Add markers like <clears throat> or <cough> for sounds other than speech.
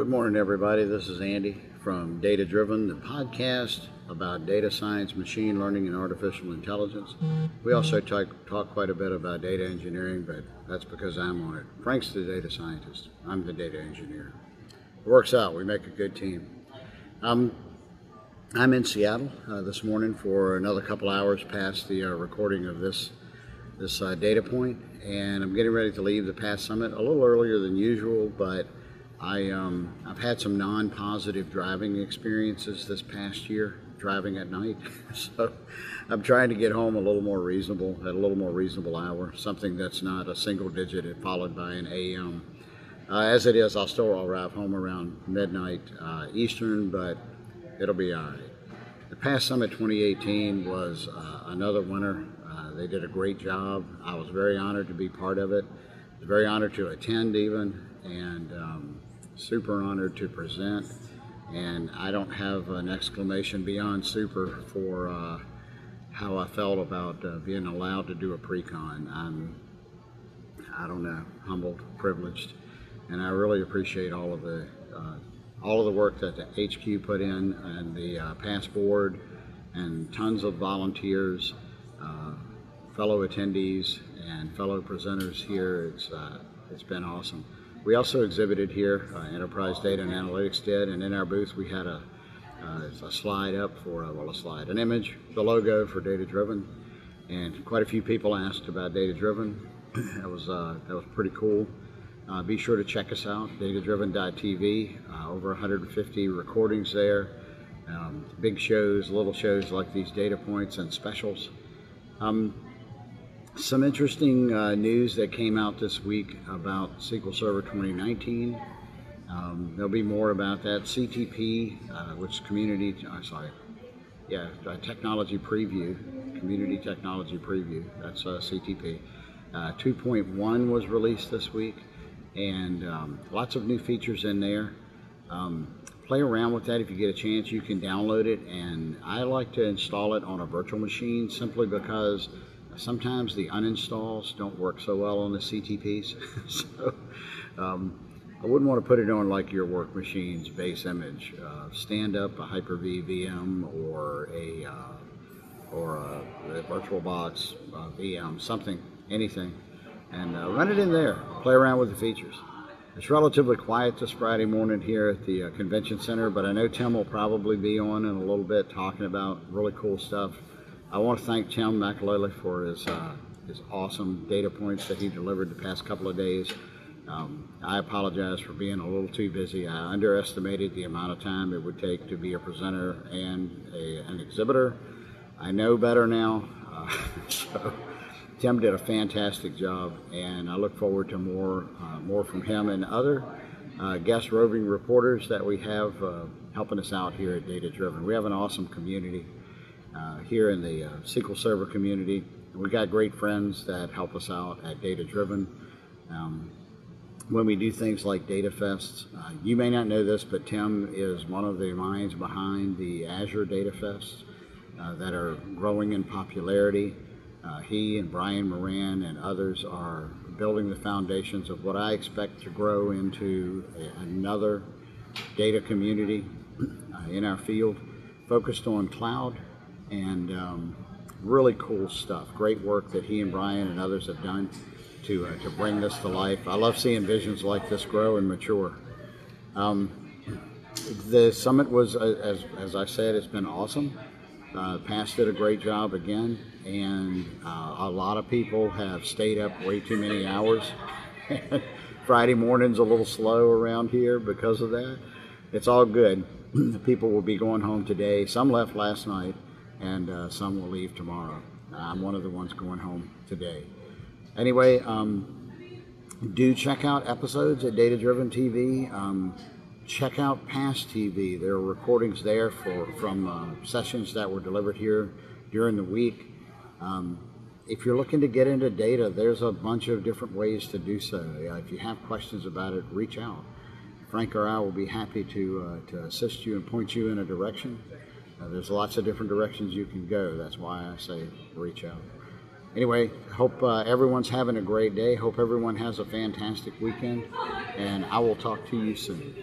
Good morning, everybody. This is Andy from Data Driven, the podcast about data science, machine learning, and artificial intelligence. We also talk, talk quite a bit about data engineering, but that's because I'm on it. Frank's the data scientist, I'm the data engineer. It works out, we make a good team. Um, I'm in Seattle uh, this morning for another couple hours past the uh, recording of this this uh, data point, and I'm getting ready to leave the PASS Summit a little earlier than usual, but I, um, I've had some non-positive driving experiences this past year, driving at night. <laughs> so I'm trying to get home a little more reasonable, at a little more reasonable hour, something that's not a single digit followed by an AM. Uh, as it is, I'll still arrive home around midnight uh, Eastern, but it'll be all right. The PASS Summit 2018 was uh, another winner. Uh, they did a great job. I was very honored to be part of it. Very honored to attend even, and um, super honored to present. And I don't have an exclamation beyond super for uh, how I felt about uh, being allowed to do a pre-con. I'm, I don't know, humbled, privileged, and I really appreciate all of the uh, all of the work that the HQ put in and the uh, PASS board and tons of volunteers, uh, fellow attendees, and fellow presenters here. It's uh, it's been awesome. We also exhibited here, uh, Enterprise Data and Analytics did, and in our booth we had a, uh, a slide up for, uh, well, a slide, an image, the logo for Data Driven, and quite a few people asked about Data Driven. <clears throat> that was uh, that was pretty cool. Uh, be sure to check us out, datadriven.tv. Uh, over 150 recordings there. Um, big shows, little shows like these data points and specials. Um, some interesting uh, news that came out this week about SQL Server 2019. Um, there'll be more about that. CTP, uh, which community, uh, sorry, yeah, uh, technology preview, community technology preview, that's uh, CTP. Uh, 2.1 was released this week, and um, lots of new features in there. Um, play around with that if you get a chance. You can download it, and I like to install it on a virtual machine simply because sometimes the uninstalls don't work so well on the CTPs. <laughs> so um, I wouldn't want to put it on like your work machine's base image. Uh, stand up a Hyper-V VM or a uh, or a, a VirtualBox uh, VM, something, anything, and uh, run it in there. Play around with the features. It's relatively quiet this Friday morning here at the uh, convention center, but I know Tim will probably be on in a little bit talking about really cool stuff. I want to thank Tim McAlealy for his uh, his awesome data points that he delivered the past couple of days. Um, I apologize for being a little too busy. I underestimated the amount of time it would take to be a presenter and a, an exhibitor. I know better now. Uh, <laughs> so Tim did a fantastic job, and I look forward to more uh, more from him and other uh, guest roving reporters that we have uh, helping us out here at Data Driven. We have an awesome community uh, here in the uh, SQL Server community. we've got great friends that help us out at Data Driven. Um, when we do things like Data Fests, uh, you may not know this, but Tim is one of the minds behind the Azure Data Fests uh, that are growing in popularity. Uh, he and Brian Moran and others are building the foundations of what I expect to grow into a, another data community uh, in our field focused on cloud and um, really cool stuff. Great work that he and Brian and others have done to uh, to bring this to life. I love seeing visions like this grow and mature. Um, the summit was, uh, as, as I said, it's been awesome. Uh, PASS did a great job again, and uh, a lot of people have stayed up way too many hours. <laughs> Friday morning's a little slow around here because of that. It's all good. <clears throat> people will be going home today. Some left last night and uh, some will leave tomorrow. I'm one of the ones going home today. Anyway, um, do check out episodes at Data Driven TV. Um, check out PASS TV. There are recordings there for from uh, sessions that were delivered here during the week. Um, if you're looking to get into data, there's a bunch of different ways to do so. If you have questions about it, reach out. Frank or I will be happy to, uh, to assist you and point you in a direction. Uh, there's lots of different directions you can go. That's why I say reach out. Anyway, hope uh, everyone's having a great day. Hope everyone has a fantastic weekend, and I will talk to you soon.